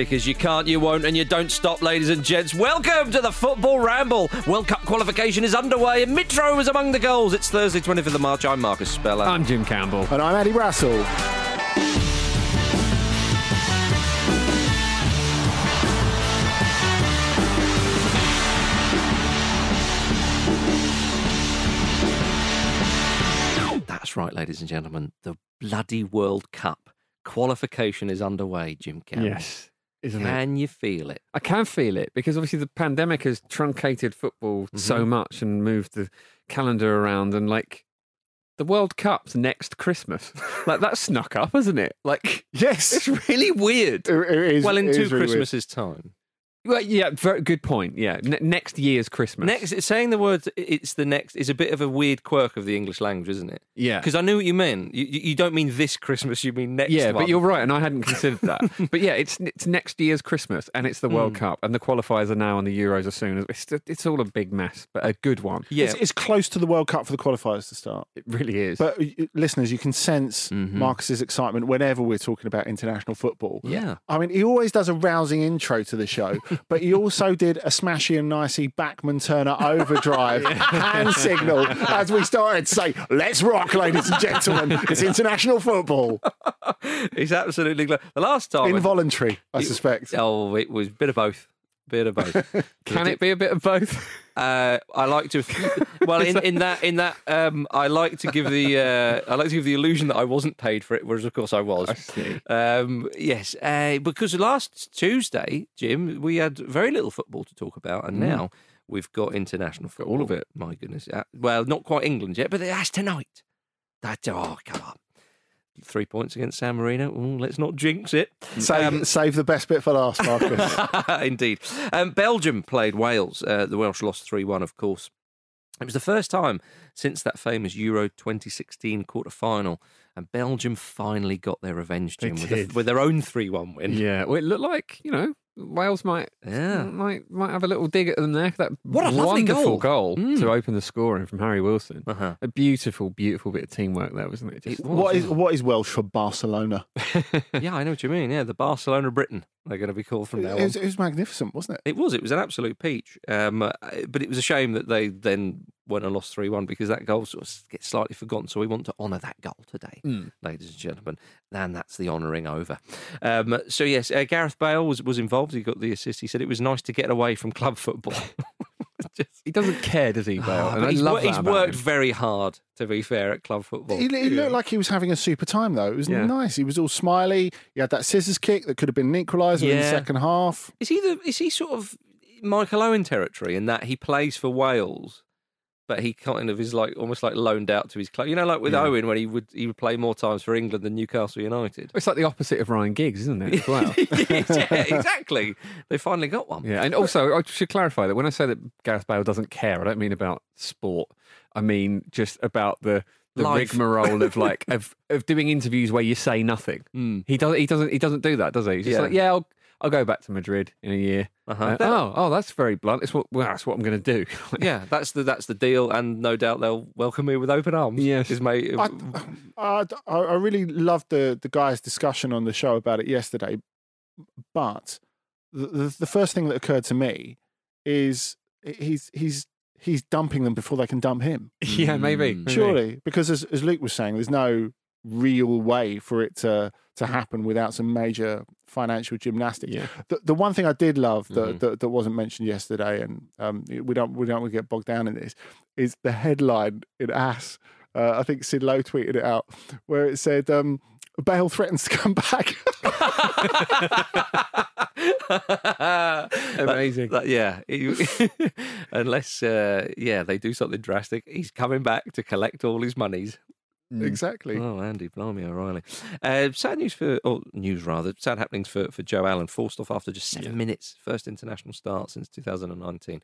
Because you can't, you won't, and you don't stop, ladies and gents. Welcome to the Football Ramble. World Cup qualification is underway, and Mitro is among the goals. It's Thursday, 25th of March. I'm Marcus Speller. I'm Jim Campbell. And I'm Andy Brassell. That's right, ladies and gentlemen. The bloody World Cup qualification is underway, Jim Campbell. Yes, isn't it? Can you feel it? I can feel it because obviously the pandemic has truncated football so mm-hmm. much and moved the calendar around and like the World Cup's next Christmas. like that snuck up, hasn't it? Like Yes. it's really weird. It- it is- well, in it two is really weird. Christmases' time. Well, yeah, very good point. Yeah, ne- next year's Christmas. Next, saying the words "it's the next" is a bit of a weird quirk of the English language, isn't it? yeah. Because I knew what you meant. You, you you don't mean this Christmas, you mean next Yeah, one. but you're right, and I hadn't considered that. but yeah, it's it's next year's Christmas, and it's the World Cup, and the qualifiers are now, and the Euros as soon as it's it's all a big mess, but a good one. Yeah. It's, it's close to the World Cup for the qualifiers to start. It really is. But listeners, you can sense Mhm. Marcus's excitement whenever we're talking about international football. Yeah. I mean, he always does a rousing intro to the show, but he also did a smashy and nicey Bachman Turner overdrive hand signal as we started to say, let's rock, ladies and gentlemen. It's international football. It's absolutely gl- the last time. I- Involuntary, I suspect. oh, it was a bit of both. Bit of both. Can it be a bit of both? Uh, I like to. Well, in, in that in that um, I like to give the uh, I like to give the illusion that I wasn't paid for it, whereas of course I was. see. Um, yes, uh, because last Tuesday, Jim, we had very little football to talk about, and now we've got international football. all of it. My goodness. Uh, well, not quite England yet, but that's tonight. That oh come on. Three points against San Marino. Ooh, let's not jinx it. Save, save the best bit for last, Marcus. Indeed. Um, Belgium played Wales. Uh, the Welsh lost 3 1, of course. It was the first time since that famous Euro 2016 quarter final, and Belgium finally got their revenge, They Jim, with, did. a, with their own 3 1 win. yeah. Well, it looked like you know Wales might Yeah. might might have a little dig at them there. That What a wonderful goal. goal, Mm. to open the scoring from Harry Wilson. Uh-huh. A beautiful, beautiful bit of teamwork there, wasn't it? Just, It was. what, is, what is Welsh for Barcelona? yeah, I know what you mean. Yeah, the Barcelona Britain, they're going to be called from now It on. was, it was magnificent, wasn't it? It was. It was an absolute peach. Um, uh, but it was a shame that they then went and lost 3 1 because that goal sort of gets slightly forgotten. So we want to honour that goal today, Mm. ladies and gentlemen. And that's the honouring over. Um, so, yes, uh, Gareth Bale was, was involved. He got the assist. He said it was nice to get away from club football. Just- He doesn't care, does he, Bale? Ah, and I he's wor- he's worked him. very hard, to be fair, at club football. He, he looked like he was having a super time, though. It was Yeah. nice. He was all smiley. He had that scissors kick that could have been an equaliser in the second half. Is he the, is he sort of Michael Owen territory in that he plays for Wales, but he kind of is like almost like loaned out to his club? You know, like with Yeah. Owen when he would he would play more times for England than Newcastle United. It's like the opposite of Ryan Giggs, isn't it? Well. yeah, exactly. They finally got one. Yeah, and also I should clarify that when I say that Gareth Bale doesn't care, I don't mean about sport. I mean just about the the Life. rigmarole of like of of doing interviews where you say nothing. Mm. He doesn't. He doesn't. He doesn't do that, does he? He's just Yeah. like, yeah, I'll I'll go back to Madrid in a year. Uh-huh. Uh, oh, oh, that's very blunt. It's what well, that's what I'm going to do. Yeah, that's the that's the deal, and no doubt they'll welcome me with open arms. Yes. his mate. I, I, I really loved the, the guys' discussion on the show about it yesterday. But the, the, the first thing that occurred to me is he's he's he's dumping them before they can dump him. yeah, maybe. Mm. maybe. Surely, because as, as Luke was saying, there's no real way for it to to happen without some major financial gymnastics. Yeah. The, the one thing I did love that, Mhm. that, that wasn't mentioned yesterday, and um, we don't we don't want get bogged down in this, is the headline in AS. Uh, I think Sid Lowe tweeted it out, where it said um, Bale threatens to come back. Amazing. That- yeah, unless uh, yeah they do something drastic, he's coming back to collect all his monies. Exactly. Oh, Andy, blimey, O'Reilly. Uh, sad news for, or news rather, sad happenings for, for Joe Allen, forced off after just seven minutes. First international start since 2019.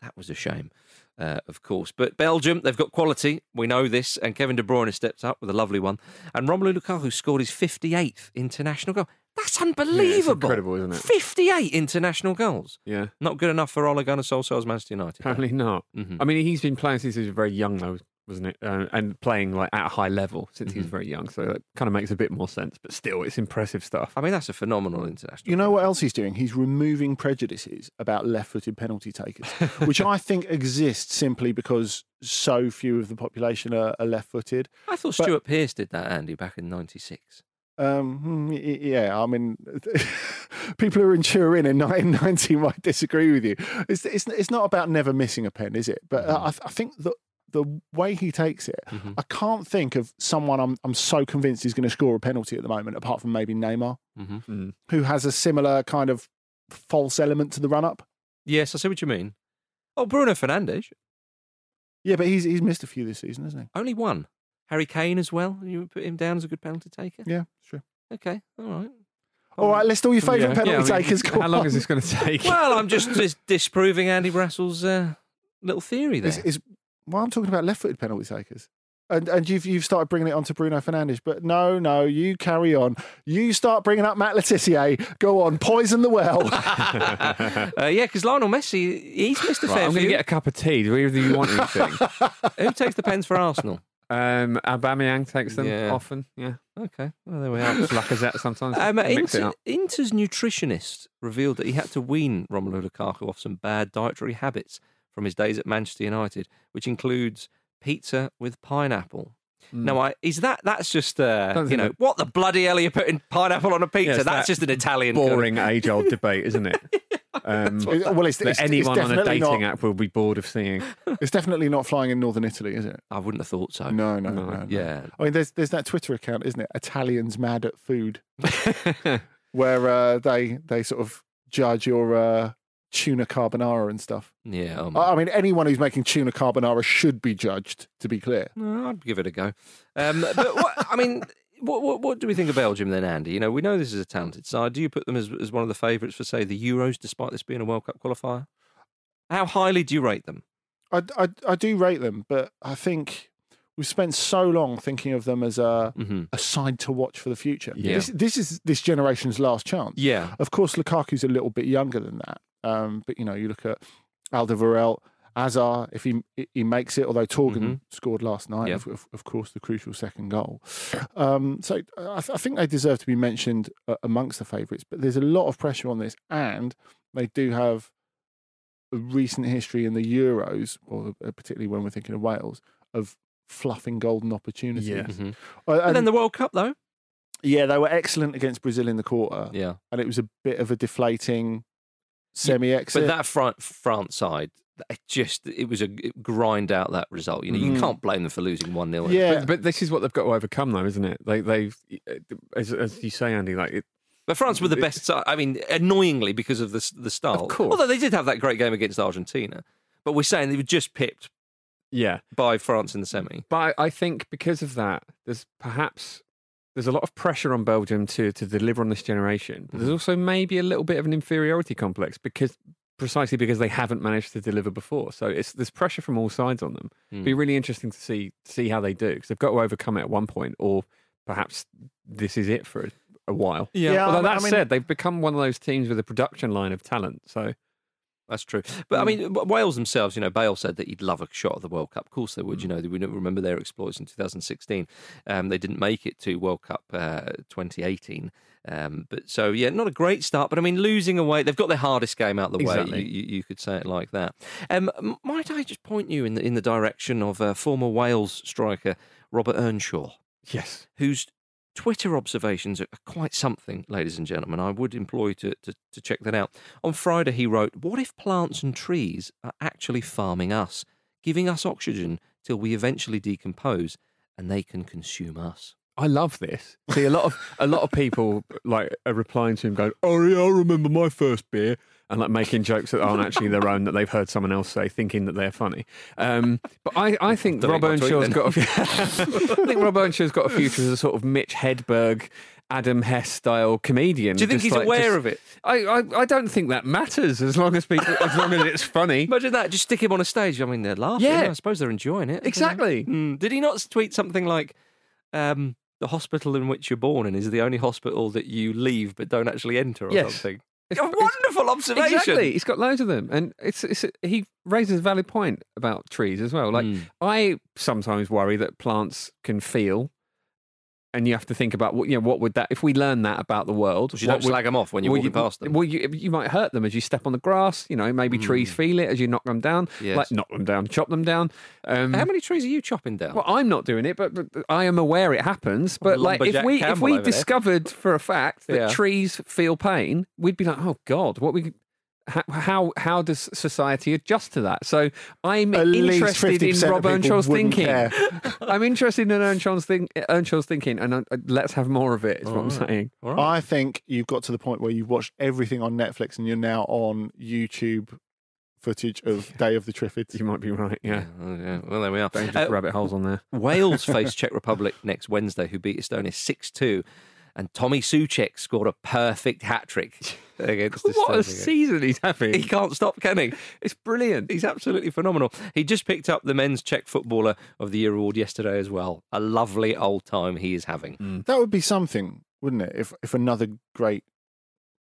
That was a shame, uh, of course. But Belgium, they've got quality. We know this. And Kevin De Bruyne has stepped up with a lovely one. And Romelu Lukaku scored his 58th international goal. That's unbelievable. incredible, isn't it? 58 international goals. Yeah. Not good enough for Ole Gunnar Solskjaer's Manchester United. Apparently not. Mhm. I mean, he's been playing since he was very young, though. Wasn't it? Uh, and playing like at a high level since he was Mhm. very young, so that kind of makes a bit more sense. But still, it's impressive stuff. I mean, that's a phenomenal international. You know what else he's doing? He's removing prejudices about left-footed penalty takers, which I think exists simply because so few of the population are, are left-footed. I thought but- Stuart Pearce did that, Andy, back in '96. Um, hmm, y- y- yeah, I mean, people who are in Turin in 1990 might disagree with you. It's, it's, it's not about never missing a pen, is it? But uh, I, I think that the way he takes it, Mhm. I can't think of someone I'm, I'm so convinced is going to score a penalty at the moment, apart from maybe Neymar, hmm Mm. who has a similar kind of false element to the run-up. Yes, I see what you mean. Oh, Bruno Fernandes, Yeah, but he's he's missed a few this season, hasn't he? only one. Harry Kane as well. You put him down as a good penalty taker. he? Yeah, sure. Okay, all right. All right, list all your favourite Yeah, penalty yeah, I mean, takers. Go How long on. is this going to take? Well, I'm just, just disproving Andy Brassell's uh, little theory there. Is, is well, I'm talking about left-footed penalty takers, and and you've you've started bringing it on to Bruno Fernandes, but no, no, you carry on. You start bringing up Matt Le Tissier. Go on, poison the well. uh, yeah, because Lionel Messi, he's missed a Right, fair I'm going to get a cup of tea. Do either of you want anything? Who takes the pens for Arsenal? um, Aubameyang takes them Yeah. often. Yeah, Okay, well, there we are. Lacazette sometimes. Um, mix it Inter, up. Inter's nutritionist revealed that he had to wean Romelu Lukaku off some bad dietary habits from his days at Manchester United, which includes pizza with pineapple. Mm. Now, I, is that that's just uh, you know that- what the bloody hell are you putting pineapple on a pizza? Yes, that's that just an Italian kind of- boring age-old debate, isn't it? Um, well, it's, that it's, it's anyone on a dating not, app will be bored of seeing. It's definitely not flying in northern Italy, is it? I wouldn't have thought so. No, no, no. No. no. Yeah, I mean, there's there's that Twitter account, isn't it? Italians mad at food, where uh, they they sort of judge your uh, tuna carbonara and stuff. yeah. Um, I I mean, anyone who's making tuna carbonara should be judged. To be clear, No, I'd give it a go. Um, but what, I mean, what, what what do we think of Belgium then, Andy? You know, we know this is a talented side. Do you put them as as one of the favourites for say the Euros, despite this being a World Cup qualifier? How highly do you rate them? I, I I do rate them, but I think we've spent so long thinking of them as a Mm-hmm. a side to watch for the future. Yeah. This, this is this generation's last chance. Yeah, Of course, Lukaku's a little bit younger than that. Um, but you know, you look at Alderweireld, Hazard, if he he makes it, although Torgan Mhm. scored last night, Yeah. of, of, of course, the crucial second goal. Um, so I, th- I think they deserve to be mentioned uh, amongst the favourites. But there's a lot of pressure on this, and they do have a recent history in the Euros, or uh, particularly when we're thinking of Wales, of fluffing golden opportunities. Yeah. Mhm. Uh, and and- then the World Cup though. yeah, they were excellent against Brazil in the quarter Yeah, and it was a bit of a deflating semi-exit. but that front France side, it just it was a it grind out that result. You know, you Mhm. can't blame them for losing one 0 yeah, But, but this is what they've got to overcome, though, isn't it? They, they've, as, as you say, Andy, like it, But France were the best side. I mean, annoyingly because of the the style. Of course. Although they did have that great game against Argentina, but we're saying they were just pipped yeah. by France in the semi. But I I think because of that, there's perhaps there's a lot of pressure on Belgium to to deliver on this generation. But Mm-hmm. there's also maybe a little bit of an inferiority complex because precisely because they haven't managed to deliver before. So it's there's pressure from all sides on them. Mm. It'd be really interesting to see see how they do because they've got to overcome it at one point, or perhaps this is it for a, a while. Yeah, Although I that mean- said, they've become one of those teams with a production line of talent. So That's true. But I mean, Wales themselves, you know, Bale said that he'd love a shot at the World Cup. Of course they would. You know, we don't remember their exploits in 2016. Um, they didn't make it to World Cup uh, 2018. Um, but so, yeah, not a great start. But I mean, losing away, they've got their hardest game out of the Exactly. way. You, you, you could say it like that. Um, might I just point you in the, in the direction of uh, former Wales striker Robert Earnshaw? yes, whose Twitter observations are quite something, ladies and gentlemen. I would employ you to, to, to check that out. On Friday, he wrote, What if plants and trees are actually farming us, giving us oxygen till we eventually decompose and they can consume us? I love this. See, a lot of a lot of people like are replying to him, going, "Oh yeah, I remember my first beer," and like making jokes that aren't actually their own that they've heard someone else say, thinking that they're funny. Um, but I, I think Rob Earnshaw's got. A few, I think Rob Earnshaw's got a future as a sort of Mitch Hedberg. Adam Hess style comedian. Do you think he's like- aware just- of it? I, I I don't think that matters as long as people as long as it's funny. Imagine that. Just stick him on a stage. I mean, they're laughing. Yeah. I suppose they're enjoying it. Exactly. Mm. Did he not tweet something like, um, the hospital in which you're born in is the only hospital that you leave but don't actually enter or Yes. something? It's- A wonderful observation. Exactly, he's got loads of them, and it's, it's he raises a valid point about trees as well. Like Mm. I sometimes worry that plants can feel, and you have to think about what you know. What would that if we learn that about the world? You don't would- slag them off when you're well, walking you, past them. Well, you, you might hurt them as you step on the grass. You know, maybe trees Mm. feel it as you knock them down. Yes. Like knock them down, chop them down. Um, How many trees are you chopping down? well, I'm not doing it, but, but I am aware it happens. But like, if we if we over there. discovered for a fact that Yeah. trees feel pain, we'd be like, oh God, what we. How, how how does society adjust to that? So I'm At interested in Rob Earnshaw's thinking. I'm interested in Earnshaw's, think, Earnshaw's thinking, and uh, let's have more of it. Is what I'm saying. All right. I think you've got to the point where you've watched everything on Netflix and you're now on YouTube footage of Day of the Triffids. You might be right. Yeah, Oh, yeah. Well, there we are. dangerous Uh, rabbit holes on there. Wales face Czech Republic next Wednesday, who beat Estonia 6 2. And Tommy Soucek scored a perfect hat trick against What a season he's having! He can't stop, can he? It's brilliant. He's absolutely phenomenal. He just picked up the men's Czech footballer of the year award yesterday as well. A lovely old time he is having. That would be something, wouldn't it? If if another great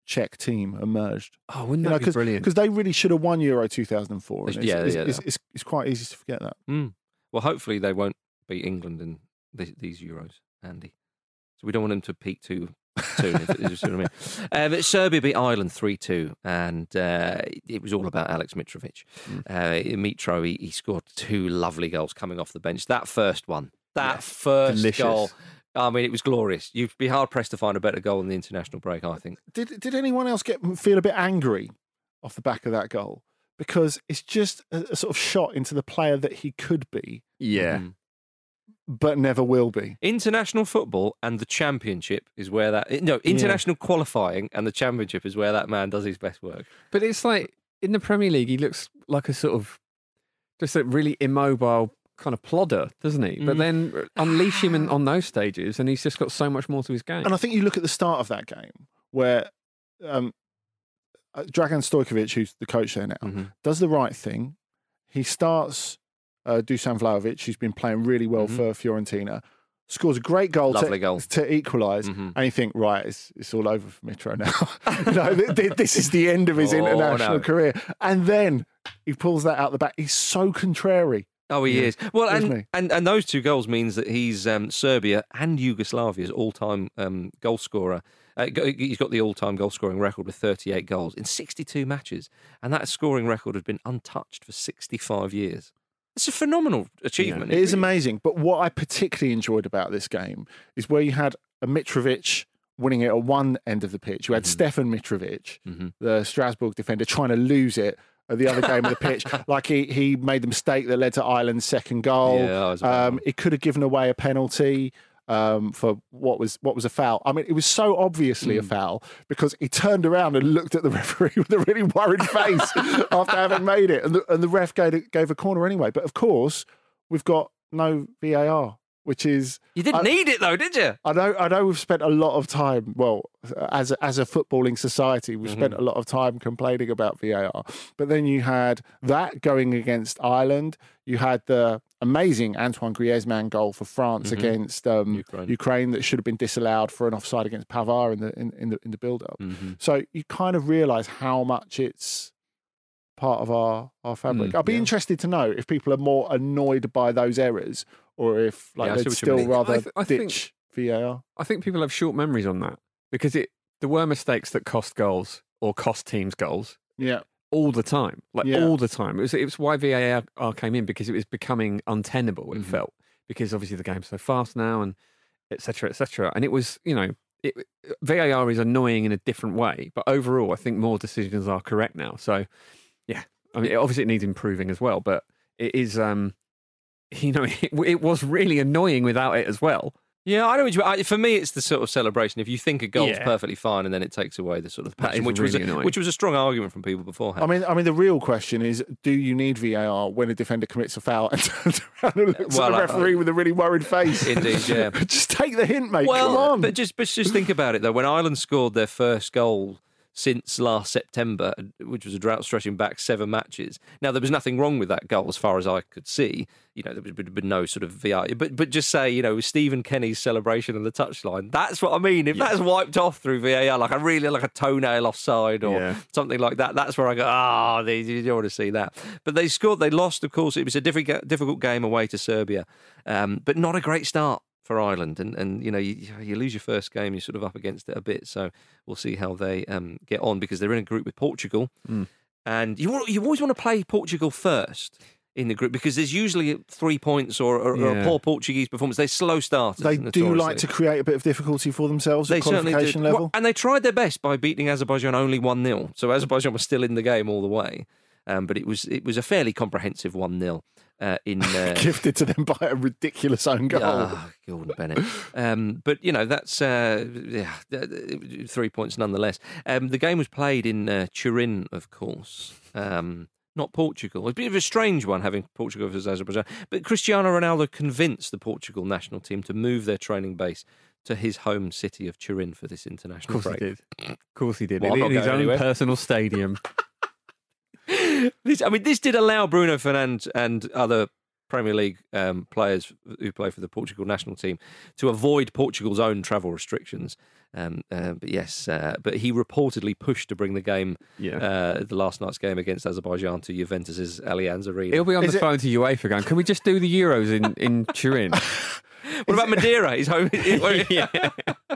Czech team emerged. Oh, wouldn't You know, be because brilliant? they really should have won Euro 2004. and Yeah, it's, yeah, it's, yeah. it's, it's, it's quite easy to forget that. Mm. Well, hopefully they won't beat England in th- these Euros, Andy. So we don't want them to peak too soon. if, if you see what I mean. Uh, but Serbia beat Ireland 3 2, and uh, it was all about Alex Mitrovic. Uh, Mitro, he, he scored two lovely goals coming off the bench. That first one, that first Delicious. goal. I mean, it was glorious. You'd be hard pressed to find a better goal in the international break, I think. Did did anyone else get feel a bit angry off the back of that goal? Because it's just a, a sort of shot into the player that he could be, yeah. Mm. But never will be. International football and the championship is where that no international qualifying and the championship is where that man does his best work. But it's like in the Premier League, he looks like a sort of just a really immobile kind of plodder, doesn't he? But Mm. then unleash him in, on those stages, and he's just got so much more to his game. And I think you look at the start of that game where um, uh, Dragan Stojkovic, who's the coach there now, Mhm. does the right thing. He starts uh, Dusan Vlahovic, who's been playing really well Mhm. for Fiorentina, scores a great goal Lovely to, goal. to equalise. Mhm. And you think, right, it's, it's all over for Mitro now. no, th- th- this is the end of his Oh, international no. career. And then he pulls that out the back. He's so contrary. Oh, he Yeah. is. Well, and, he? and and those two goals means that he's um, Serbia and Yugoslavia's all-time um, goal scorer. Uh, he's got the all-time goal scoring record with 38 goals in 62 matches, and that scoring record has been untouched for 65 years. It's a phenomenal achievement. It is amazing. But what I particularly enjoyed about this game is where you had a Mitrovic winning it at one end of the pitch. You had Mhm. Stefan Mitrovic, Mhm. the Strasbourg defender, trying to lose it at the other game of the pitch. Like he, he made the mistake that led to Ireland's second goal. Yeah, that was a bad um, it could have given away a penalty. Um, for what was what was a foul? I mean, it was so obviously a Mm. foul because he turned around and looked at the referee with a really worried face after having made it, and the, and the ref gave, a- gave a corner anyway. But of course, we've got no VAR, which is You didn't I- need it though, did you? I know I know we've spent a lot of time. Well, as a, as a footballing society, we've spent Mm-hmm. a lot of time complaining about VAR. But then you had that going against Ireland. You had the amazing Antoine Griezmann goal for France Mhm. against um, Ukraine. Ukraine. that should have been disallowed for an offside against Pavard in the in, in the in the build up. Mhm. So you kind of realise how much it's part of our our fabric. Mm, I'd be yeah. interested to know if people are more annoyed by those errors or if like Yeah, they'd still rather I th- I think- ditch VAR. I think people have short memories on that because it there were mistakes that cost goals or cost teams goals Yeah. All the time, like Yeah. all the time. It was it was why VAR came in because it was becoming untenable. It Mhm. felt because obviously the game's so fast now and etc. etc. And it was you know it, VAR is annoying in a different way, but overall I think more decisions are correct now. So yeah, I mean obviously it needs improving as well, but it is um you know it, it was really annoying without it as well. Yeah, I know. What you, I, for me, it's the sort of celebration. If you think a goal's Yeah. perfectly fine, and then it takes away the sort of That passion, is which was really a, annoying. which was a strong argument from people beforehand. I mean, I mean, the real question is: Do you need VAR when a defender commits a foul and turns around and looks Well, at the I- referee with a really worried face? Indeed, yeah. Just take the hint, mate. well, Come on. but just but just think about it though. When Ireland scored their first goal since last September, which was a drought stretching back seven matches. Now there was nothing wrong with that goal as far as I could see. You know, there would have been no sort of VAR. But but just say, you know, Stephen Kenny's celebration on the touchline, that's what I mean. If that's wiped off through VAR, like a really like a toenail offside or Yeah. something like that, that's where I go, ah, they you don't want to see that. But they scored. They lost, of course. It was a difficult difficult game away to Serbia, um, but not a great start for Ireland. And and you know you, you lose your first game, you're sort of up against it a bit. So we'll see how they um, get on because they're in a group with Portugal, Mm. and you you always want to play Portugal first. In the group, because there's usually three points or, or, or a poor Portuguese performance. They're slow starters. They do like to create a bit of difficulty for themselves They at qualification level. Well, and they tried their best by beating Azerbaijan only 1 0. So Azerbaijan was still in the game all the way. Um, but it was it was a fairly comprehensive 1 0 uh, in. Uh, Gifted to them by a ridiculous own goal. Ah, Gordon Bennett. Um, but, you know, that's uh, yeah, th- th- three points nonetheless. Um, the game was played in uh, Turin, of course. Um, not Portugal. It's a bit of a strange one having Portugal versus Azerbaijan. But Cristiano Ronaldo convinced the Portugal national team to move their training base to his home city of Turin for this international Of course break. he did. Of course he did. Well, I'm in his own anywhere. personal stadium. This, I mean, this did allow Bruno Fernandes and other Premier League um, players who play for the Portugal national team to avoid Portugal's own travel restrictions. Um, uh, but yes, uh, but he reportedly pushed to bring the game, Yeah. uh, the last night's game against Azerbaijan, to Juventus's Allianz Arena. He'll be on Is the it- phone to UEFA going, can we just do the Euros in, in Turin? what about Madeira? He's home. yeah.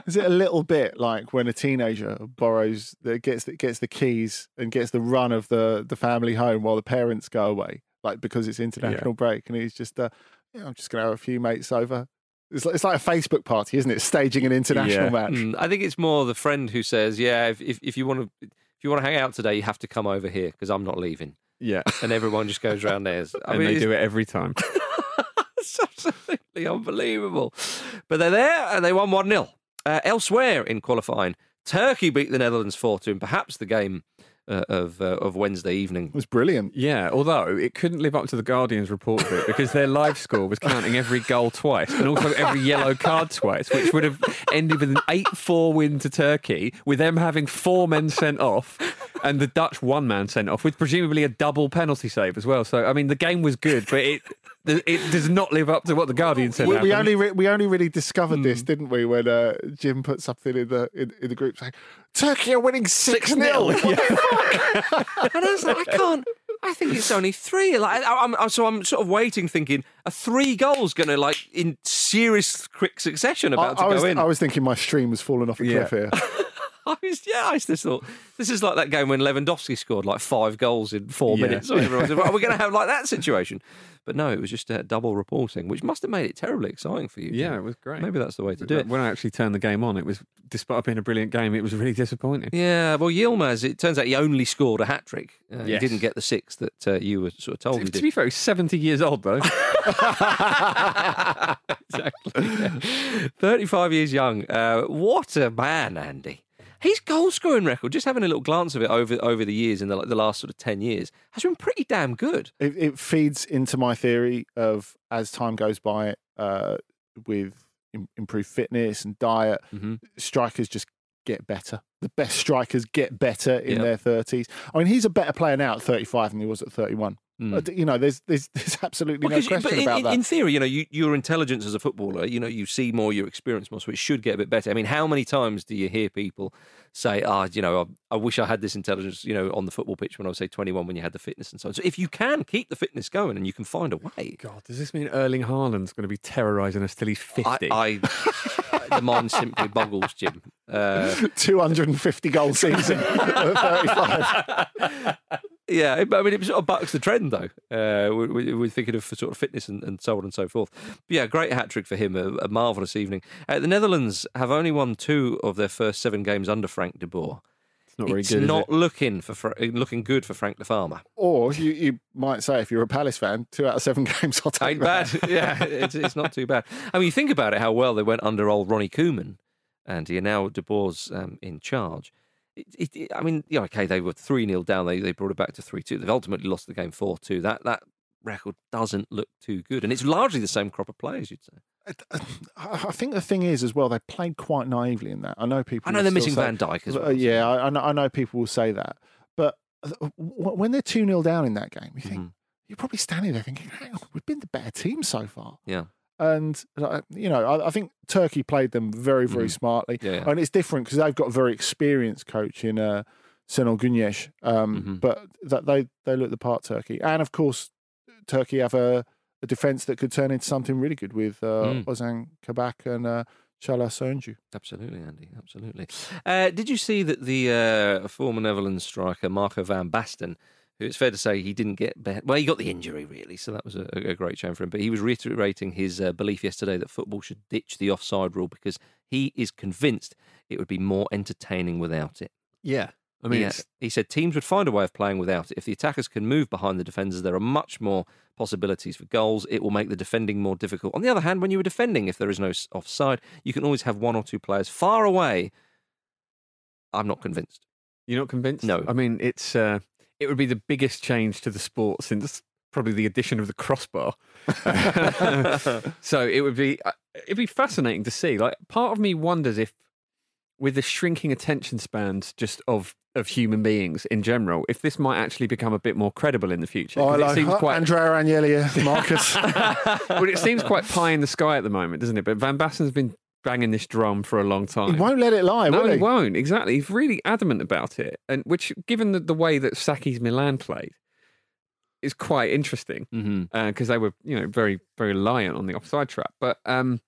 Is it a little bit like when a teenager borrows, the, gets the, gets the keys and gets the run of the, the family home while the parents go away, like because it's international break, and he's just, uh, yeah, I'm just going to have a few mates over. It's like, it's like a Facebook party, isn't it? Staging an international Yeah. match. Mm, I think it's more the friend who says, "Yeah, if if, if you want to." If you want to hang out today, you have to come over here because I'm not leaving. Yeah. And everyone just goes round there. I and mean, they do it every time. It's absolutely unbelievable. But they're there and they won 1 0. Uh, elsewhere in qualifying, Turkey beat the Netherlands 4 2 in perhaps the game uh, of, uh, of Wednesday evening. It was brilliant. Yeah, although it couldn't live up to the Guardian's report of it because their live score was counting every goal twice and also every yellow card twice, which would have ended with an 8 4 win to Turkey, with them having four men sent off and the Dutch one man sent off, with presumably a double penalty save as well. So, I mean, the game was good, but it it does not live up to what the Guardian said. We, we only re- we only really discovered this, Hmm. didn't we, when uh, Jim put something in the in, in the group saying Turkey are winning six 0 and I was like, I can't. I think it's only three. Like, I, I'm, I'm- so I'm sort of waiting, thinking, are three goals going to, like, in serious quick succession, I, about to I was go in? I was thinking my stream was falling off a Yeah. cliff here. I was, yeah, I just thought this is like that game when Lewandowski scored like five goals in four Yeah. minutes. Everyone said, "Are we going to have like that situation?" But no, it was just uh, double reporting, which must have made it terribly exciting for you. Yeah, it was great. maybe that's the way to do it. When I actually turned the game on, it was, despite being a brilliant game, it was really disappointing. Yeah, well, Yilmaz, it turns out he only scored a hat trick. Uh, He didn't get the six that uh, you were sort of told he To be fair, he's 70 years old, though. exactly. yeah. 35 years young. Uh, what a man, Andy. His goal scoring record, just having a little glance of it over over the years in the, the last sort of 10 years, has been pretty damn good. It, it feeds into my theory of as time goes by, uh, with im- improved fitness and diet, Mhm. strikers just get better. The best strikers get better in Yep. their thirties. I mean, he's a better player now at thirty-five than he was at thirty-one. Mm. You know, there's there's there's absolutely Well, no 'cause you- question but in, about in- that. in theory, you know, you, your intelligence as a footballer, you know, you see more, you experience more, so it should get a bit better. I mean, how many times do you hear people say, "Ah, you know, I, I wish I had this intelligence," you know, on the football pitch when I was say 21, when you had the fitness and so on. So if you can keep the fitness going and you can find a way, God, does this mean Erling Haaland's going to be terrorising us till he's 50? I, I the mind simply boggles, Jim. Uh, 250 goal season 35. Yeah, but I mean, it sort of bucks the trend, though. Uh, we- we- we're thinking of sort of fitness and, and so on and so forth. But yeah, great hat trick for him. A, a marvellous evening. Uh, the Netherlands have only won two of their first seven games under Frank de Boer. It's not very it's good. is not it? looking for Fra- looking good for Frank the Farmer. Or you, you might say, if you're a Palace fan, two out of seven games, I'll take Ain't that. bad. yeah, it's, it's not too bad. I mean, you think about it, how well they went under old Ronnie Koeman, and you're now De Boer's um, in charge. It, it, it- I mean, yeah, okay, they were 3 0 down. They, they brought it back to 3 2. They've ultimately lost the game 4 2. That, that record doesn't look too good, and it's largely the same crop of players. You'd say. I think the thing is as well they played quite naively in that. I know people. I know they're missing say- Van Dijk as well. yeah, I, I know. I know people will say that, but uh, when they're two 0 down in that game, you think Mhm. you're probably standing there thinking, "Hang on, we've been the better team so far." Yeah. And you know, I, I think Turkey played them very, very Mhm. smartly, Yeah, yeah. and it's different because they've got a very experienced coach in uh, Senol Güneş, um, Mhm. but that they they look the part Turkey, and of course, Turkey have a, a defense that could turn into something really good with uh, Mm. Ozan Kabak and uh, Çağlar Söyüncü. Absolutely, Andy. Absolutely. Uh, did you see that the uh, former Netherlands striker Marco van Basten, who it's fair to say he didn't get better, well, he got the injury really, so that was a, a great shame for him. But he was reiterating his uh, belief yesterday that football should ditch the offside rule because he is convinced it would be more entertaining without it. Yeah. I mean, he, he said teams would find a way of playing without it. If the attackers can move behind the defenders, there are much more possibilities for goals. It will make the defending more difficult. On the other hand, when you were defending, if there is no offside, you can always have one or two players far away. I'm not convinced. you're not convinced? No. I mean, it's uh, it would be the biggest change to the sport since probably the addition of the crossbar. so it would be uh, it'd be fascinating to see. Like, part of me wonders if, with the shrinking attention spans just of of human beings in general, if this might actually become a bit more credible in the future. Oh, 'Cause hello. it seems quite Andrea Agnelli, Marcus. well, it seems quite pie in the sky at the moment, doesn't it? But Van Basten's been banging this drum for a long time. he won't let it lie, no, will he he? won't. Exactly. He's really adamant about it, and which, given the, the way that Sacchi's Milan played, is quite interesting mm-hmm. because they were, you know, very very reliant on the offside trap. But um,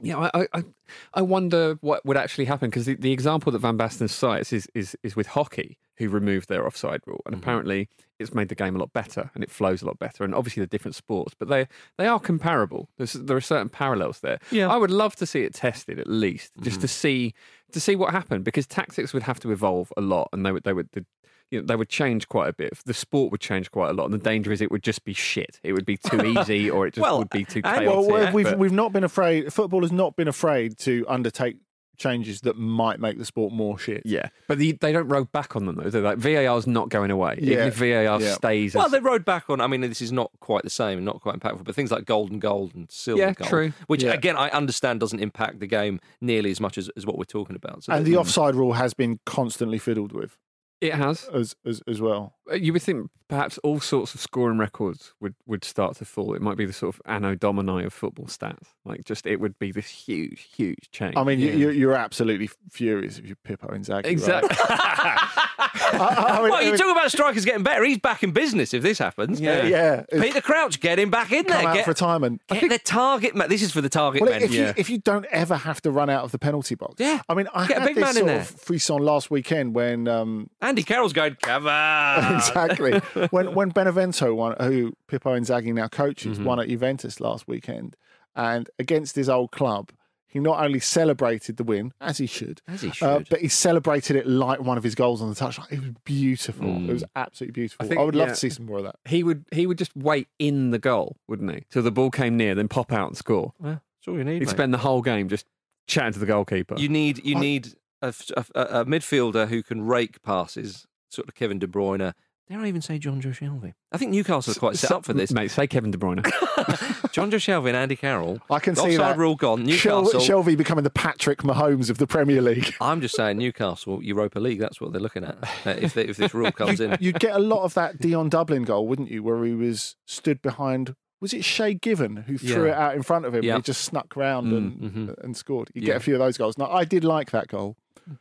yeah, I, I- I wonder what would actually happen because the, the example that Van Basten cites is is is with hockey, who removed their offside rule, and Mhm. apparently it's made the game a lot better and it flows a lot better. And obviously, they're different sports, but they they are comparable. There's, there are certain parallels there. Yeah. I would love to see it tested at least, just Mhm. to see to see what happened because tactics would have to evolve a lot, and they would they would. The, you know, they would change quite a bit. The sport would change quite a lot, and the danger is it would just be shit. It would be too easy, or it just Well, would be too and- chaotic. Well, we've but- we've not been afraid. Football has not been afraid to undertake changes that might make the sport more shit. Yeah, but the, they don't roll back on them though. They're like VAR's not going away. Even Yeah. if VAR Yeah. stays, Well, as, they rode back on. I mean, this is not quite the same and not quite impactful, but things like golden goal and silver yeah, goal, true. which Yeah. again I understand doesn't impact the game nearly as much as, as what we're talking about. So And the offside rule has been constantly fiddled with It has. as as, as well. Uh, You would think perhaps all sorts of scoring records would, would start to fall. It might be the sort of anno domini of football stats. Like, just it would be this huge, huge change. I mean, Yeah. you, you're absolutely furious if you're Pippo Inzaghi. right? exactly. I mean- well, I you mean- talk about strikers getting better. He's back in business if this happens. Yeah. yeah. It's Peter Crouch, get him back in come there. out Get, of retirement. get the target man. This is for the target Well, men. if yeah. you if you don't ever have to run out of the penalty box, Yeah. I mean, I Get a had big this man in sort there. of frisson last weekend when um, Andy Carroll's going, come on. exactly when when Benevento won, who Pippo Inzaghi now coaches, Mhm. won at Juventus last weekend, and against his old club, he not only celebrated the win as he should, As he should. uh, but he celebrated it like one of his goals on the touchline. It was beautiful. Mm. It was absolutely beautiful. I, think- would love yeah. to see some more of that. he would he would just wait in the goal, wouldn't he? Till the ball came near, then pop out and score. well, that's all you need. He'd mate. spend the whole game just chatting to the goalkeeper. You need you I- need a, a, a midfielder who can rake passes, sort of Kevin De Bruyne. Dare I even say Jonjo Shelvey? I think Newcastle are quite set up for this. mate. Say Kevin De Bruyne. Jonjo Shelvey and Andy Carroll. I can see Offside that. rule gone. Shel- Newcastle. Shelvey becoming the Patrick Mahomes of the Premier League. I'm just saying Newcastle Europa League. That's what they're looking at. uh, if they, if this rule comes in. You'd get a lot of that Dion Dublin goal, wouldn't you? Where he was stood behind. Was it Shay Given who threw Yeah. it out in front of him? Yeah. and He just snuck round Mm, and, mhm. and scored. You Yeah. get a few of those goals. Now, I did like that goal.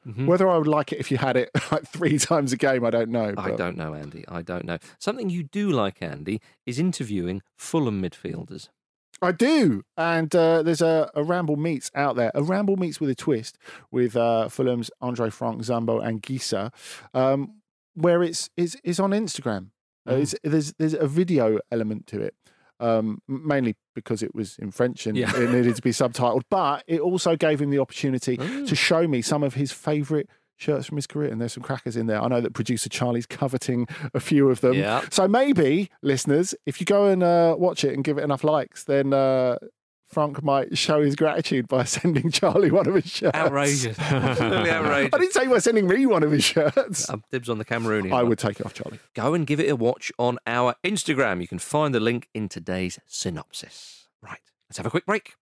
Mhm. Whether I would like it if you had it like three times a game, I don't know. I don't know, Andy. I don't know. Something you do like, Andy, is interviewing Fulham midfielders. I do. And uh, there's a, a Ramble Meets out there. A Ramble Meets with a twist with uh, Fulham's Andre Frank Zambo Anguissa, um, where it's, it's, it's on Instagram. Uh, Mm. it's, there's, there's a video element to it. Um, mainly because it was in French and Yeah. it needed to be subtitled, but it also gave him the opportunity Mm. to show me some of his favourite shirts from his career. And there's some crackers in there. I know that producer Charlie's coveting a few of them. Yeah. So maybe, listeners, if you go and uh, watch it and give it enough likes, then uh, Frank might show his gratitude by sending Charlie one of his shirts. Outrageous. Absolutely outrageous. I didn't say by sending me one of his shirts. Um, dibs on the Cameroonian. I one. would take it off Charlie. Go and give it a watch on our Instagram. You can find the link in today's synopsis. Right, let's have a quick break.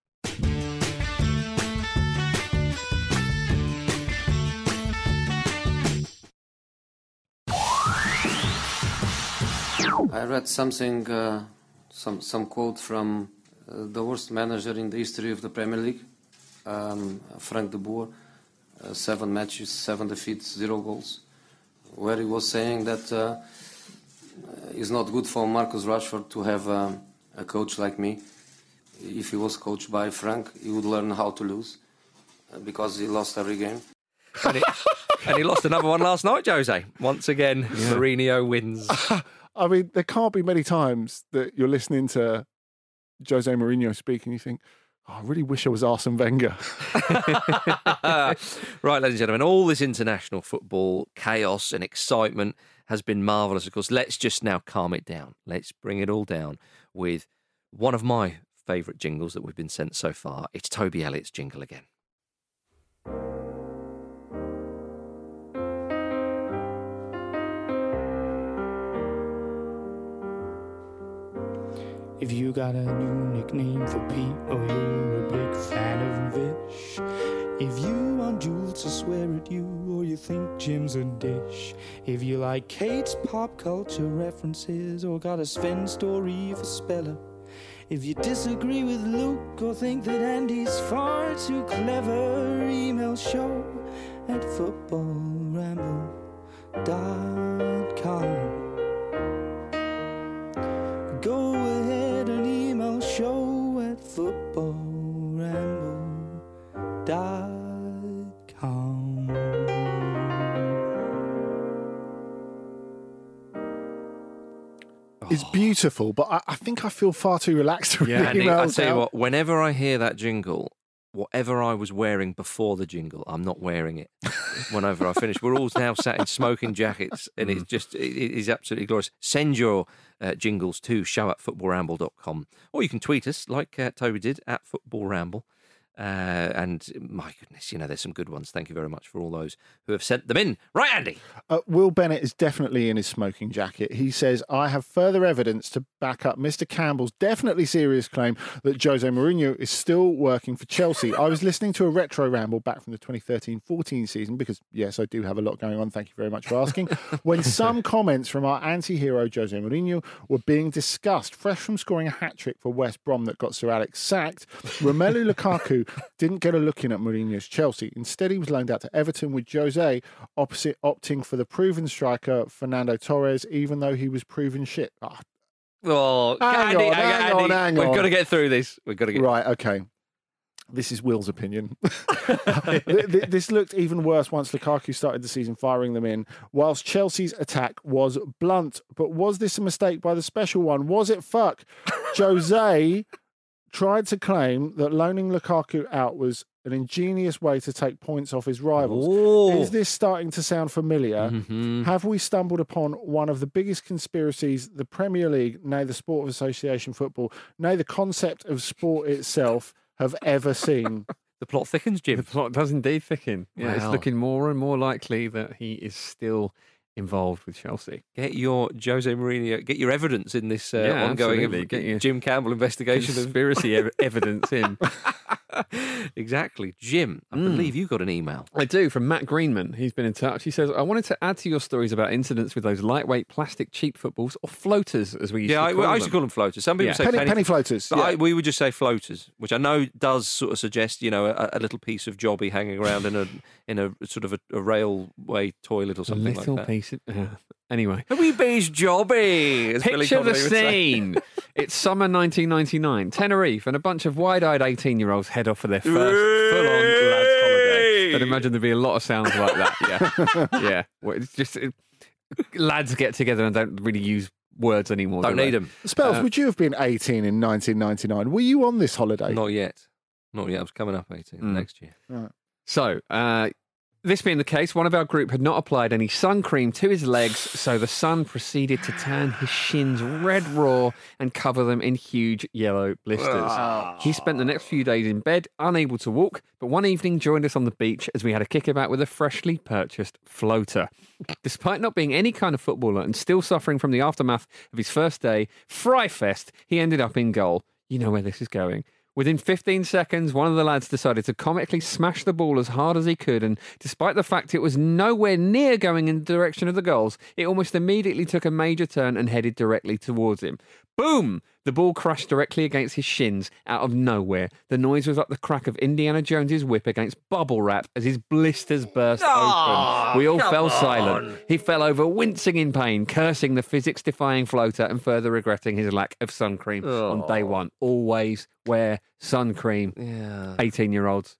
I read something, uh, some some quote from the worst manager in the history of the Premier League, um, Frank de Boer. Uh, seven matches, seven defeats, zero goals. Where he was saying that uh, it's not good for Marcus Rashford to have um, a coach like me. If he was coached by Frank, he would learn how to lose uh, because he lost every game. And, it, and he lost another one last night, Jose. Once again, Mourinho wins. I mean, there can't be many times that you're listening to Jose Mourinho speak and you think, oh, I really wish I was Arsene Wenger. right, ladies and gentlemen, all this international football chaos and excitement has been marvellous. Of course, let's just now calm it down. Let's bring it all down with one of my favourite jingles that we've been sent so far. It's Toby Elliott's jingle again. If you got a new nickname for Pete or you're a big fan of Vish. If you want Jules to swear at you or you think Jim's a dish. If you like Kate's pop culture references or got a Sven story for Speller. If you disagree with Luke or think that Andy's far too clever, email show at footballramble.com. footballramble.com. It's beautiful, but I, I think I feel far too relaxed to read Yeah, Andy, I tell you out. what, whenever I hear that jingle, whatever I was wearing before the jingle, I'm not wearing it. whenever I finish, we're all now sat in smoking jackets, and it's just it, it is absolutely glorious. Send your uh, jingles to show at footballramble.com, or you can tweet us like uh, Toby did at footballramble. Uh, and my goodness, you know, there's some good ones. Thank you very much for all those who have sent them in. Right, Andy. Uh, Will Bennett is definitely in his smoking jacket. He says, I have further evidence to back up Mr. Campbell's definitely serious claim that Jose Mourinho is still working for Chelsea. I was listening to a retro ramble back from the 2013 14 season because, yes, I do have a lot going on. Thank you very much for asking. when some comments from our anti hero Jose Mourinho were being discussed, fresh from scoring a hat trick for West Brom that got Sir Alex sacked, Romelu Lukaku didn't get a look in at Mourinho's Chelsea. Instead, he was loaned out to Everton with Jose opposite opting for the proven striker Fernando Torres, even though he was proven shit. Ah, Oh, Hang Andy, on, Andy, hang on, hang We've on. got to get through this. We've got to get. right, okay. This is Will's opinion. Th- th- this looked even worse once Lukaku started the season firing them in, whilst Chelsea's attack was blunt. But was this a mistake by the special one? Was it fuck? Jose tried to claim that loaning Lukaku out was an ingenious way to take points off his rivals. Oh. Is this starting to sound familiar? Mhm. Have we stumbled upon one of the biggest conspiracies the Premier League, nay the Sport of Association football, nay the concept of sport itself have ever seen? The plot thickens, Jim. The plot does indeed thicken. Yeah, it's looking more and more likely that he is still involved with Chelsea. Get your Jose Mourinho, get your evidence in this uh, Yeah, ongoing absolutely. Get your Jim Campbell investigation Conspiracy ev- evidence in. exactly. Jim, I Mm. believe you got an email. I do, from Matt Greenman. He's been in touch. He says, I wanted to add to your stories about incidents with those lightweight plastic cheap footballs or floaters, as we used Yeah, I, to call I used to them. call them floaters. Some people Yeah. say penny, penny, penny floaters. but yeah. I, we would just say floaters, which I know does sort of suggest, you know, a, a little piece of jobby hanging around in a in a sort of a, a railway toilet or A something little like that. piece of. uh, anyway. A wee beige jobby. as Billy Picture the Connolly would say. scene. it's summer 1999, Tenerife, and a bunch of wide eyed 18 year olds head off for their first full on lads' holiday. I'd imagine there'd be a lot of sounds like that. Yeah. yeah. Well, it's just it, lads get together and don't really use words anymore. Don't do they? need them. Spells, uh, would you have been 18 in 1999? Were you on this holiday? Not yet. Not yet. I was coming up 18 Mm. next year. So, uh, This being the case, one of our group had not applied any sun cream to his legs, so the sun proceeded to turn his shins red raw and cover them in huge yellow blisters. Ah. He spent the next few days in bed, unable to walk, but one evening joined us on the beach as we had a kickabout with a freshly purchased floater. Despite not being any kind of footballer and still suffering from the aftermath of his first day, Fryfest, he ended up in goal. You know where this is going. Within 15 seconds, one of the lads decided to comically smash the ball as hard as he could, and despite the fact it was nowhere near going in the direction of the goals, it almost immediately took a major turn and headed directly towards him. Boom! The ball crashed directly against his shins out of nowhere. The noise was like the crack of Indiana Jones's whip against bubble wrap as his blisters burst ah, open. We all fell silent. He fell over, wincing in pain, cursing the physics defying floater and further regretting his lack of sun cream on day oh. one. Always wear sun cream. Yeah. 18 year olds.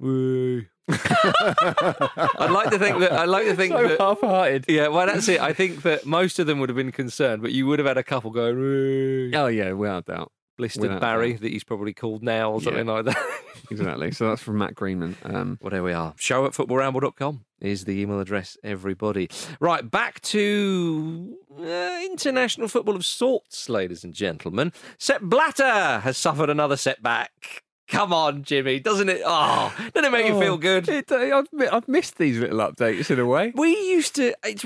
Woo. I'd like to think that. I'd like to think so that. half hearted. Yeah, well, that's it. I think that most of them would have been concerned, but you would have had a couple going, "Woo." Oh, yeah, without doubt. blistered without Barry, doubt. that he's probably called now or Yeah. something like that. Exactly. So that's from Matt Greenman. Um, Well, there we are. Show at footballramble.com is the email address, everybody. Right, back to uh, international football of sorts, ladies and gentlemen. Sepp Blatter has suffered another setback. Come on, Jimmy. Doesn't it? Oh, doesn't it make you feel good? It, uh, I've, I've missed these little updates in a way. We used to. It's,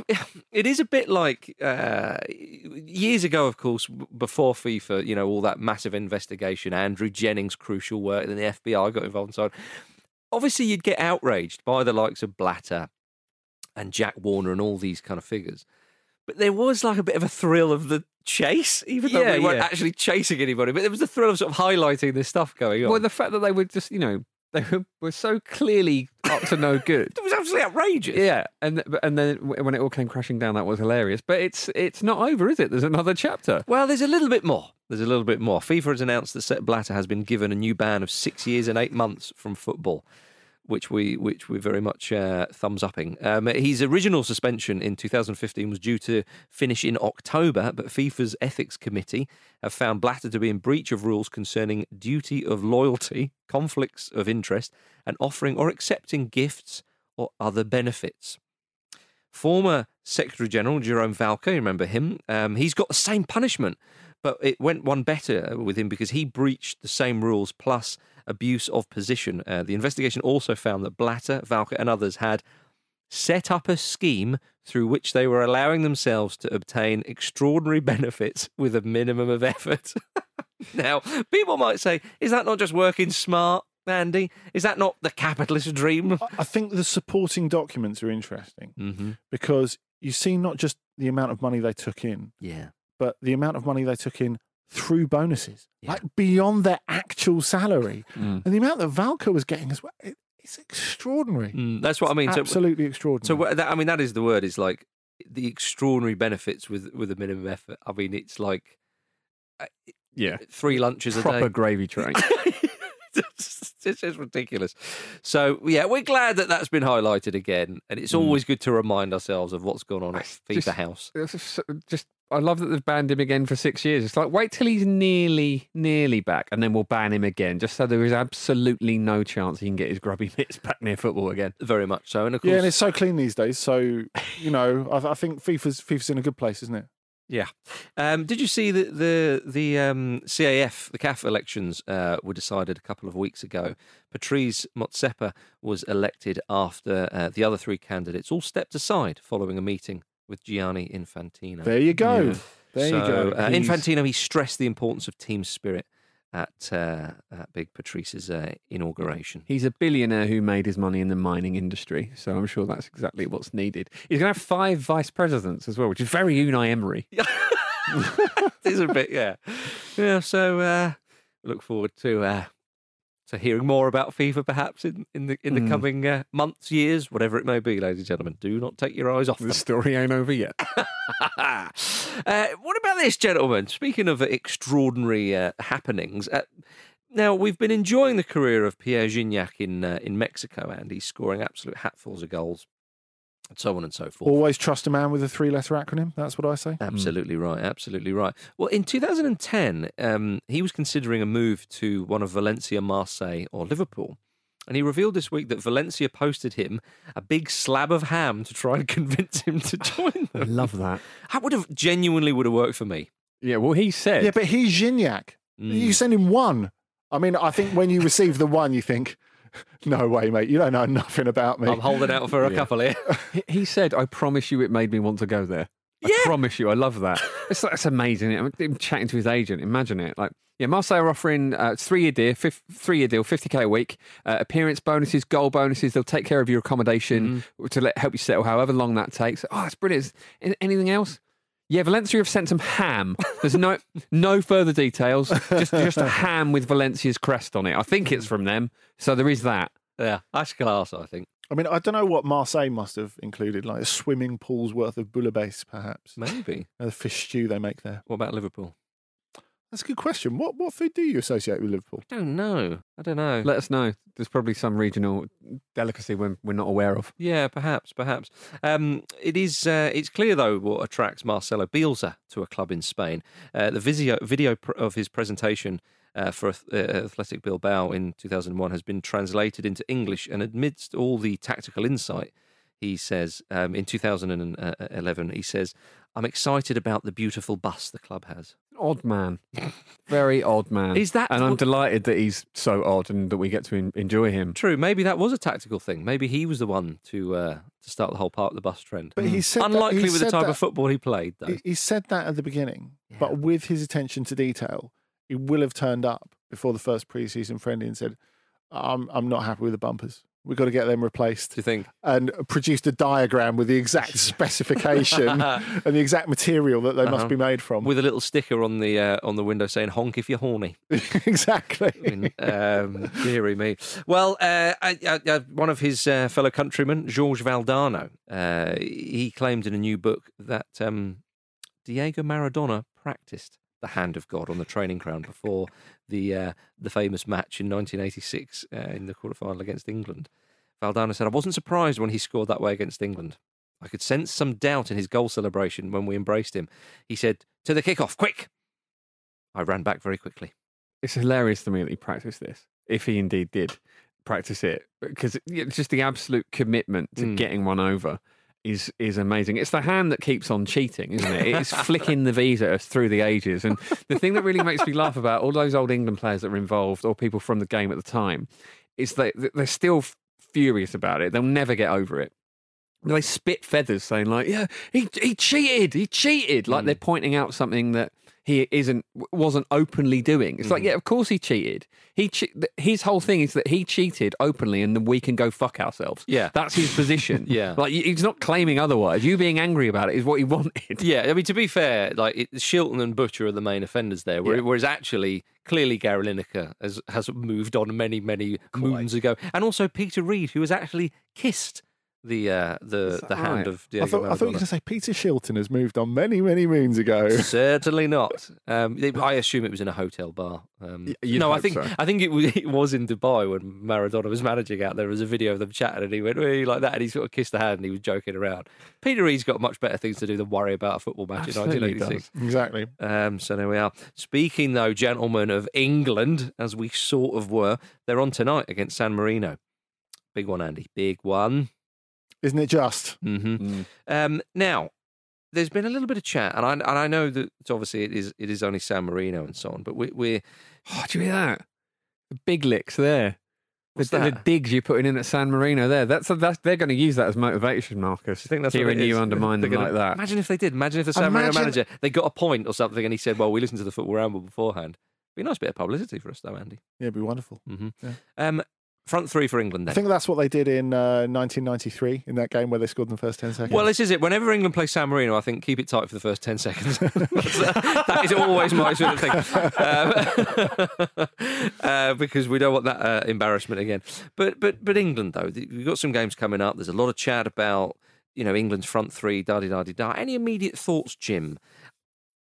it is a bit like uh, years ago, of course, before FIFA. You know, all that massive investigation, Andrew Jennings' crucial work, then the FBI got involved and so on. Obviously, you'd get outraged by the likes of Blatter and Jack Warner and all these kind of figures. But there was like a bit of a thrill of the chase, even though Yeah, we weren't yeah. actually chasing anybody. But there was the thrill of sort of highlighting this stuff going on. Well, the fact that they were just, you know, they were, were so clearly up to no good. it was absolutely outrageous. Yeah, and and then when it all came crashing down, that was hilarious. But it's it's not over, is it? There's another chapter. Well, there's a little bit more. There's a little bit more. FIFA has announced that Sepp Blatter has been given a new ban of six years and eight months from football, which we which we're very much uh, thumbs upping. Um, his original suspension in 2015 was due to finish in October, but FIFA's ethics committee have found Blatter to be in breach of rules concerning duty of loyalty, conflicts of interest, and offering or accepting gifts or other benefits. Former Secretary General Jerome Valcke, you remember him? Um, he's got the same punishment, but it went one better with him because he breached the same rules plus abuse of position. Uh, the investigation also found that Blatter, Valcke, and others had set up a scheme through which they were allowing themselves to obtain extraordinary benefits with a minimum of effort. now, people might say, is that not just working smart, Andy? Is that not the capitalist dream? I- think the supporting documents are interesting Mm-hmm. because you see not just the amount of money they took in, Yeah. but the amount of money they took in through bonuses, Yeah. like beyond their actual salary. Mm. And the amount that Valcke was getting as well, it, it's extraordinary. Mm, that's what I mean. So, Absolutely extraordinary. So that, I mean, that is the word. Is like the extraordinary benefits with with a minimum effort. I mean, it's like Yeah, three lunches a day. proper gravy train. it's just ridiculous. So yeah, we're glad that that's been highlighted again, and it's Mm. always good to remind ourselves of what's going on at FIFA Just- House. Just- just I love that they've banned him again for six years. It's like wait till he's nearly nearly back, and then we'll ban him again, just so there is absolutely no chance he can get his grubby mitts back near football again. Very much so, and of course, yeah, and it's so clean these days. So you know, I, I think FIFA's FIFA's in a good place, isn't it? Yeah. Um, did you see that the the um, CAF, the CAF elections uh, were decided a couple of weeks ago? Patrice Motsepe was elected after uh, the other three candidates all stepped aside following a meeting with Gianni Infantino. There you go. Yeah. There so, you go. Uh, Infantino, he stressed the importance of team spirit at, uh, at Big Patrice's uh, inauguration. He's a billionaire who made his money in the mining industry, so I'm sure that's exactly what's needed. He's going to have five vice presidents as well, which is very Unai Emery. it is a bit, yeah, yeah. So uh, look forward to to hearing more about FIFA, perhaps in, in the in the Mm. coming uh, months, years, whatever it may be, ladies and gentlemen. Do not take your eyes off them. The story ain't over yet. uh, what about this, gentlemen? Speaking of extraordinary uh, happenings, uh, now we've been enjoying the career of Pierre Gignac in uh, in Mexico, and he's scoring absolute hatfuls of goals, so on and so forth. Always trust a man with a three-letter acronym. That's what I say. Absolutely right. Absolutely right. Well, in 2010, um, he was considering a move to one of Valencia, Marseille, or Liverpool. And he revealed this week that Valencia posted him a big slab of ham to try and convince him to join them. I them. love that. That would have genuinely would have worked for me. Yeah, well, he said. Yeah, but he's Gignac. Mm. You send him one. I mean, I think when you receive the one, you think, no way, mate. You don't know nothing about me. I'm holding out for a couple here. He- said, "I promise you, it made me want to go there." I Yeah. promise you, I love that. It's that's amazing. I'm him chatting to his agent. Imagine it. Like, yeah, Marseille are offering uh, three year deal, fif- three year deal, fifty k a week, uh, appearance bonuses, goal bonuses. They'll take care of your accommodation to let, help you settle, however long that takes. Oh, that's brilliant. Anything else? Yeah, Valencia have sent some ham. There's no no further details. Just just a ham with Valencia's crest on it. I think it's from them. So there is that. Yeah, that's class, I think. I mean, I don't know what Marseille must have included, like a swimming pool's worth of bouillabaisse, perhaps. Maybe. The fish stew they make there. What about Liverpool? That's a good question. What what food do you associate with Liverpool? I don't know. I don't know. Let us know. There's probably some regional delicacy we're, we're not aware of. Yeah, perhaps, perhaps. Um, it is. Uh, it's clear though what attracts Marcelo Bielsa to a club in Spain. Uh, the video video pr- of his presentation uh, for uh, Athletic Bilbao in 2001 has been translated into English, and amidst all the tactical insight, he says um, in 2011, he says, "I'm excited about the beautiful bus the club has." Odd man. Very odd man. Is that And I'm what- delighted that he's so odd and that we get to en- enjoy him. True. Maybe that was a tactical thing. Maybe he was the one to uh, to start the whole part of the bus trend. But he said that- Unlikely he with the said type that- of football he played, though. He, he said that at the beginning, Yeah. but with his attention to detail, he will have turned up before the first preseason friendly and said, "I'm I'm not happy with the bumpers. We've got to get them replaced." Do you think? And produced a diagram with the exact specification and the exact material that they Uh-huh. must be made from. With a little sticker on the uh, on the window saying "honk if you're horny." exactly. I mean, um, dearie me. Well, uh, I, I, I, one of his uh, fellow countrymen, Jorge Valdano, uh, he claimed in a new book that um, Diego Maradona practiced the hand of God on the training ground before the uh, the famous match in 1986 uh, in the quarterfinal against England. Valdano said, "I wasn't surprised when he scored that way against England." I could sense some doubt in his goal celebration when we embraced him. He said, To the kickoff, quick! I ran back very quickly. It's hilarious to me that he practiced this, if he indeed did practice it, because it's just the absolute commitment to Mm. getting one over is is amazing. It's the hand that keeps on cheating, isn't it? It's flicking the visa through the ages. And the thing that really makes me laugh about all those old England players that were involved or people from the game at the time is that they're still furious about it. They'll never get over it. They spit feathers saying like, "Yeah, he he cheated. He cheated." Like Mm. they're pointing out something that he isn't wasn't openly doing. It's like, Mhm. yeah, of course he cheated. He che- his whole thing is that he cheated openly, and then we can go fuck ourselves. Yeah. that's his position. Yeah. like he's not claiming otherwise. You being angry about it is what he wanted. Yeah, I mean, to be fair, like it, Shilton and Butcher are the main offenders there, where, Yeah. whereas actually, clearly, Gary Lineker has, has moved on many, many moons ago. And also Peter Reid, who has actually kissed the uh, the, the hand right? of I Diego thought, I thought you were going to say Peter Shilton has moved on many, many moons ago. Certainly not. Um, it- I assume it was in a hotel bar. Um, you'd no, I think so. I think it was, it was in Dubai when Maradona was managing out there. There was a video of them chatting, and he went "Hey," like that, and he sort of kissed the hand, and he was joking around. Peter Reid's got much better things to do than worry about a football match Absolutely in 1986. exactly. Um, so there we are. Speaking though, gentlemen of England, as we sort of were, they're on tonight against San Marino. Big one, Andy. Big one. Isn't it just? hmm Mm. Um, now, there's been a little bit of chat, and I and I know that it's obviously it is it is only San Marino and so on, but we, we're Oh, do you hear that? The big licks there. What's the, the digs you're putting in at San Marino there. That's, that's they're going to use that as motivation, Marcus. I think that's what hearing you undermine They're them gonna- like that. Imagine if they did. Imagine if the San Marino manager they got a point or something, and he said, "Well, we listened to the football ramble beforehand." Be a nice bit of publicity for us, though, Andy. Yeah, it'd be wonderful. hmm Yeah. Um, front three for England. I think that's what they did in uh, 1993 in that game where they scored in the first 10 seconds. Well, this is it. Whenever England play San Marino, I think keep it tight for the first 10 seconds. That's- that is always my sort of thing. Um, uh, because we don't want that uh, embarrassment again. But, but, but England, though, we've got some games coming up. There's a lot of chat about, you know, England's front three, da da da da da. Any immediate thoughts, Jim,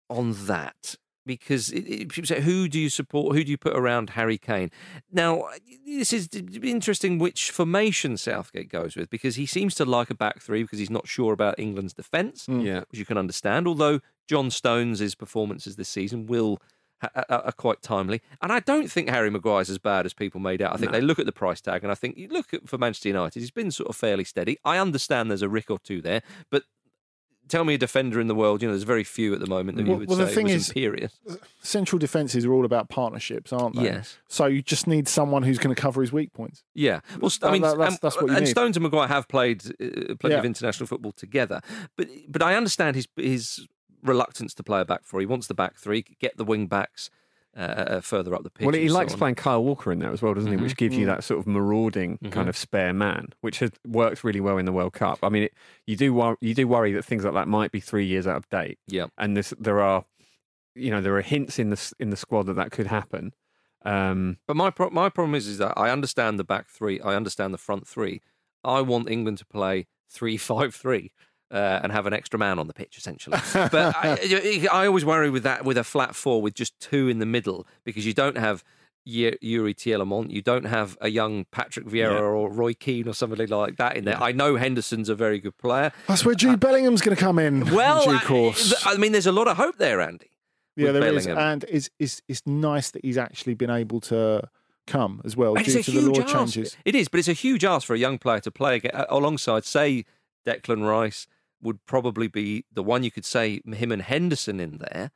on that? Because it, it, people say, who do you support? Who do you put around Harry Kane? Now, this is interesting which formation Southgate goes with because he seems to like a back three because he's not sure about England's defence, hmm. yeah. which you can understand. Although John Stones' performances this season will ha- are, are quite timely. And I don't think Harry Maguire's as bad as people made out. I think No. they look at the price tag, and I think you look at for Manchester United, he's been sort of fairly steady. I understand there's a rick or two there, but. Tell me a defender in the world. You know, there's very few at the moment that you would well, the say thing was is- imperious. Central defences are all about partnerships, aren't they? Yes. So you just need someone who's going to cover his weak points. Yeah, well, I mean, that- that's- and, that's what you and need. Stones and Maguire have played uh, plenty Yeah. of international football together, but but I understand his his reluctance to play a back four. He wants the back three, get the wing backs uh, uh, further up the pitch. Well, he and so likes playing Kyle Walker in there as well, doesn't he? Which gives you that sort of marauding kind of spare man, which has worked really well in the World Cup. I mean, it, you do wor- you do worry that things like that might be three years out of date, Yeah, and this, there are, you know, there are hints in the in the squad that that could happen. Um, but my pro- my problem is is that I understand the back three, I understand the front three. I want England to play three five three. Uh, and have an extra man on the pitch, essentially. But I, I always worry with that with a flat four with just two in the middle because you don't have Youri Tielemans, you don't have a young Patrick Vieira Yeah. or Roy Keane or somebody like that in there. I know Henderson's a very good player. That's where Jude Bellingham's going to come in. Well, in I- due course. I, mean, there's a lot of hope there, Andy. yeah, there is, and it's, it's it's nice that he's actually been able to come as well It's due to the law ask. changes. It is, but it's a huge ask for a young player to play uh, alongside, say, Declan Rice would probably be the one you could say him and Henderson in there.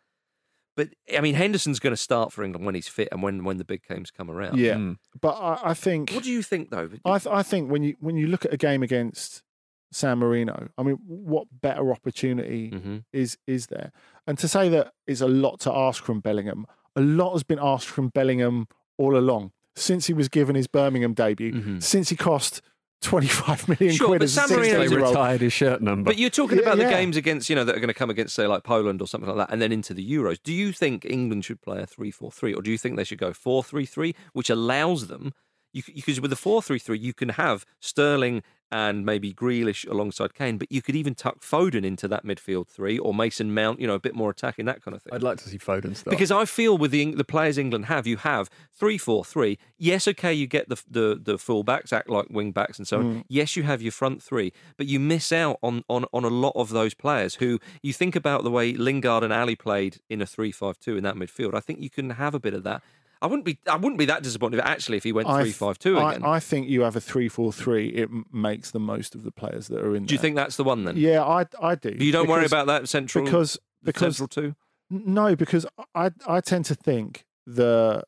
But I mean, Henderson's going to start for England when he's fit and when, when the big games come around. Yeah, Mm. but I, I think What do you think, though? I, th- I think when you when you look at a game against San Marino, I mean, what better opportunity Mhm. is is there? And to say that is a lot to ask from Bellingham. A lot has been asked from Bellingham all along since he was given his Birmingham debut. Mhm. Since he cost twenty five million Sure, quid but as a San Marino- they 16 year old. retired his shirt number. But you're talking Yeah, about the games against, you know, that are going to come against, say, like Poland or something like that, and then into the Euros. Do you think England should play a 3 4 3, or do you think they should go 4 3 3, which allows them, you, because with the 4 3 3, you can have Sterling and maybe Grealish alongside Kane, but you could even tuck Foden into that midfield three, or Mason Mount, you know, a bit more attacking, that kind of thing. I'd like to see Foden start Because I feel with the the players England have, you have three four three. Yes, okay, you get the the the full backs act like wing backs and so on. Mm. Yes, you have your front three, but you miss out on on on a lot of those players who you think about the way Lingard and Alli played in a three five two in that midfield. I think you can have a bit of that. I wouldn't be I wouldn't be that disappointed actually if he went I three five two I, again. I think you have a three four three. It makes the most of the players that are in. do you there. think that's the one then? Yeah, I I do. You don't worry about that central because because central two. No, because I I tend to think the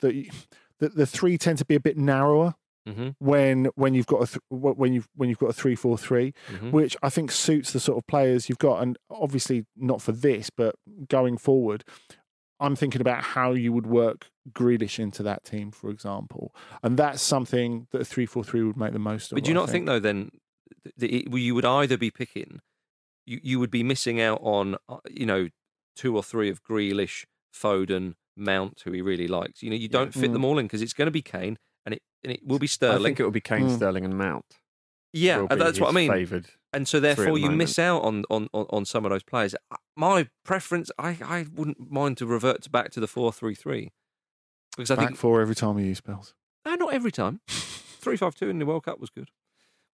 the the, the three tend to be a bit narrower Mm-hmm, when when you've got a th- when you've when you've got a three four three, mm-hmm. which I think suits the sort of players you've got, and obviously not for this, but going forward. I'm thinking about how you would work Grealish into that team, for example, and that's something that a three four three would make the most of. But do you I not think, though, then that it, well, you would either be picking, you you would be missing out on, uh, you know, two or three of Grealish, Foden, Mount, who he really likes. You know, you don't fit Mm. them all in because it's going to be Kane and it and it will be Sterling. I think it will be Kane, Mm. Sterling, and Mount. yeah, will and be that's what I mean. Favoured. And so therefore, the you miss out on, on, on, some of those players. My preference, I, I wouldn't mind to revert to back to the four three three because I back think four every time you use spells? No, not every time. Three five two in the World Cup was good.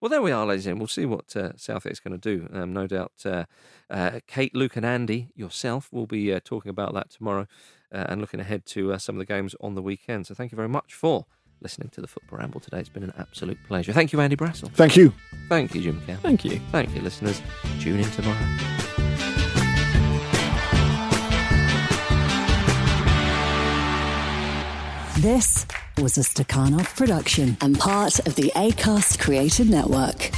Well, there we are, ladies and gentlemen. We'll see what uh, is going to do. Um, no doubt, uh, uh, Kate, Luke, and Andy, yourself, will be uh, talking about that tomorrow uh, and looking ahead to uh, some of the games on the weekend. So, thank you very much for listening to the Football Ramble today. It's been an absolute pleasure. Thank you, Andy Brassell. Thank you. Thank you, Jim Cow. Thank you. Thank you, listeners. Tune in tomorrow. This was a Stakhanov production and part of the ACAST Created Network.